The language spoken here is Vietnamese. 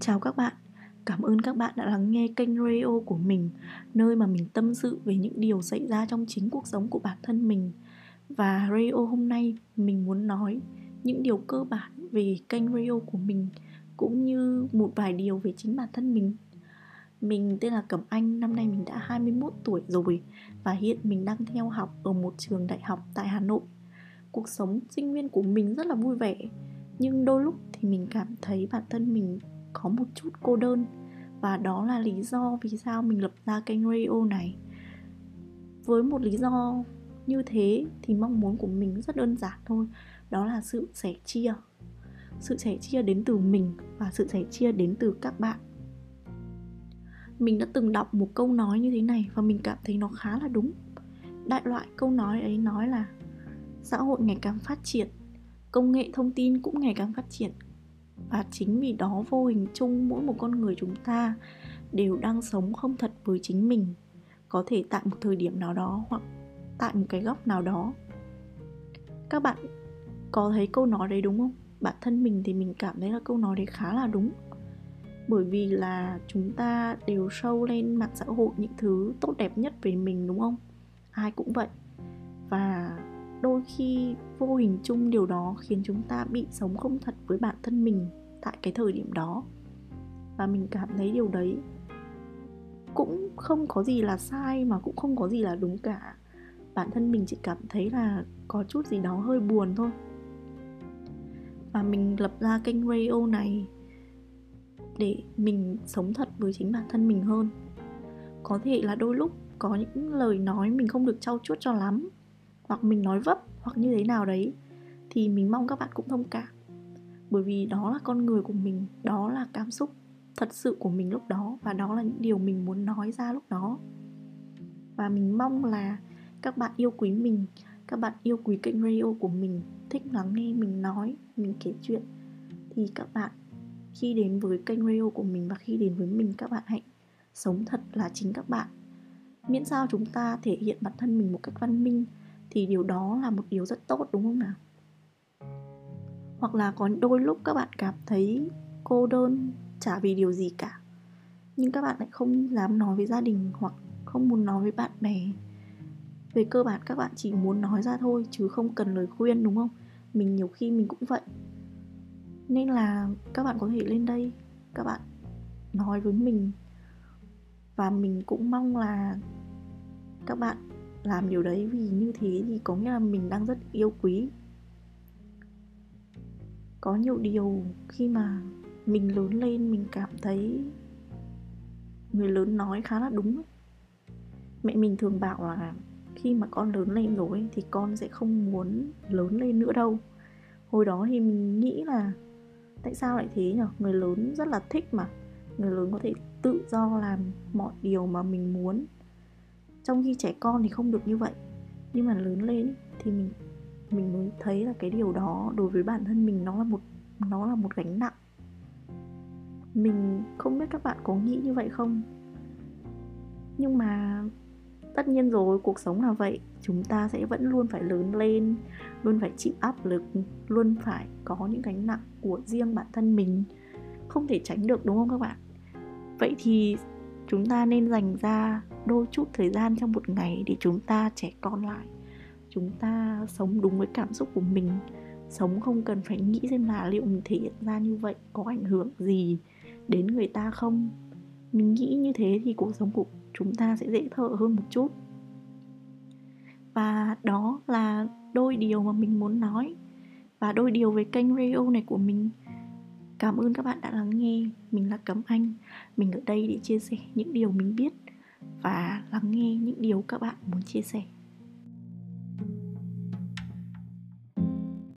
Chào các bạn, cảm ơn các bạn đã lắng nghe kênh radio của mình Nơi mà mình tâm sự về những điều xảy ra trong chính cuộc sống của bản thân mình. Và radio hôm nay mình muốn nói những điều cơ bản về kênh radio của mình Cũng như một vài điều về chính bản thân mình. Mình tên là Cẩm Anh, năm nay mình đã 21 tuổi rồi Và hiện mình đang theo học ở một trường đại học tại Hà Nội. Cuộc sống sinh viên của mình rất là vui vẻ Nhưng đôi lúc thì mình cảm thấy bản thân mình có một chút cô đơn. Và đó là lý do vì sao mình lập ra kênh radio này. Với một lý do như thế thì mong muốn của mình rất đơn giản thôi. Đó là sự sẻ chia. Sự sẻ chia đến từ mình và sự sẻ chia đến từ các bạn. Mình đã từng đọc một câu nói như thế này và mình cảm thấy nó khá là đúng. Đại loại câu nói ấy nói là, xã hội ngày càng phát triển, công nghệ thông tin cũng ngày càng phát triển và chính vì đó vô hình chung mỗi một con người chúng ta đều đang sống không thật với chính mình, có thể tại một thời điểm nào đó hoặc tại một cái góc nào đó. Các bạn có thấy câu nói đấy đúng không? Bản thân mình thì mình cảm thấy là câu nói đấy khá là đúng. Bởi vì là chúng ta đều show lên mạng xã hội những thứ tốt đẹp nhất về mình, đúng không? Ai cũng vậy. Và đôi khi vô hình chung điều đó khiến chúng ta bị sống không thật với bản thân mình tại cái thời điểm đó. Và mình cảm thấy điều đấy cũng không có gì là sai mà cũng không có gì là đúng cả. Bản thân mình chỉ cảm thấy là có chút gì đó hơi buồn thôi. Và mình lập ra kênh radio này để mình sống thật với chính bản thân mình hơn. Có thể là đôi lúc có những lời nói mình không được trau chuốt cho lắm, hoặc mình nói vấp hoặc như thế nào đấy, thì mình mong các bạn cũng thông cảm bởi vì đó là con người của mình, đó là cảm xúc thật sự của mình lúc đó, và đó là những điều mình muốn nói ra lúc đó. Và mình mong là các bạn yêu quý mình, các bạn yêu quý kênh radio của mình, thích lắng nghe mình nói, mình kể chuyện, thì các bạn khi đến với kênh radio của mình và khi đến với mình, các bạn hãy sống thật là chính các bạn. Miễn sao chúng ta thể hiện bản thân mình một cách văn minh, thì điều đó là một điều rất tốt, đúng không nào? Hoặc là có đôi lúc các bạn cảm thấy cô đơn, chả vì điều gì cả. Nhưng các bạn lại không dám nói với gia đình hoặc không muốn nói với bạn bè. Về cơ bản, các bạn chỉ muốn nói ra thôi, chứ không cần lời khuyên, đúng không? Mình nhiều khi mình cũng vậy. Nên là các bạn có thể lên đây, các bạn nói với mình. Và mình cũng mong là các bạn làm điều đấy, vì như thế thì có nghĩa là mình đang rất yêu quý có nhiều điều khi mà mình lớn lên mình cảm thấy người lớn nói khá là đúng mẹ mình thường bảo là khi mà con lớn lên rồi thì con sẽ không muốn lớn lên nữa đâu. Hồi đó thì mình nghĩ là tại sao lại thế nhở? Người lớn rất là thích mà. Người lớn có thể tự do làm mọi điều mà mình muốn. Trong khi trẻ con thì không được như vậy. Nhưng mà lớn lên thì mình mình mới thấy là cái điều đó đối với bản thân mình nó là một, nó là một gánh nặng. Mình không biết các bạn có nghĩ như vậy không? Nhưng mà tất nhiên rồi, cuộc sống là vậy. Chúng ta sẽ vẫn luôn phải lớn lên, luôn phải chịu áp lực, luôn phải có những gánh nặng của riêng bản thân mình. Không thể tránh được, đúng không các bạn? Vậy thì chúng ta nên dành ra đôi chút thời gian trong một ngày để chúng ta trẻ con lại chúng ta sống đúng với cảm xúc của mình. Sống không cần phải nghĩ xem là liệu mình thể hiện ra như vậy có ảnh hưởng gì đến người ta không. Mình nghĩ như thế thì cuộc sống của chúng ta sẽ dễ thở hơn một chút. Và đó là đôi điều mà mình muốn nói. Và đôi điều về kênh radio này của mình. Cảm ơn các bạn đã lắng nghe. Mình là cẩm anh. Mình ở đây để chia sẻ những điều mình biết và lắng nghe những điều các bạn muốn chia sẻ.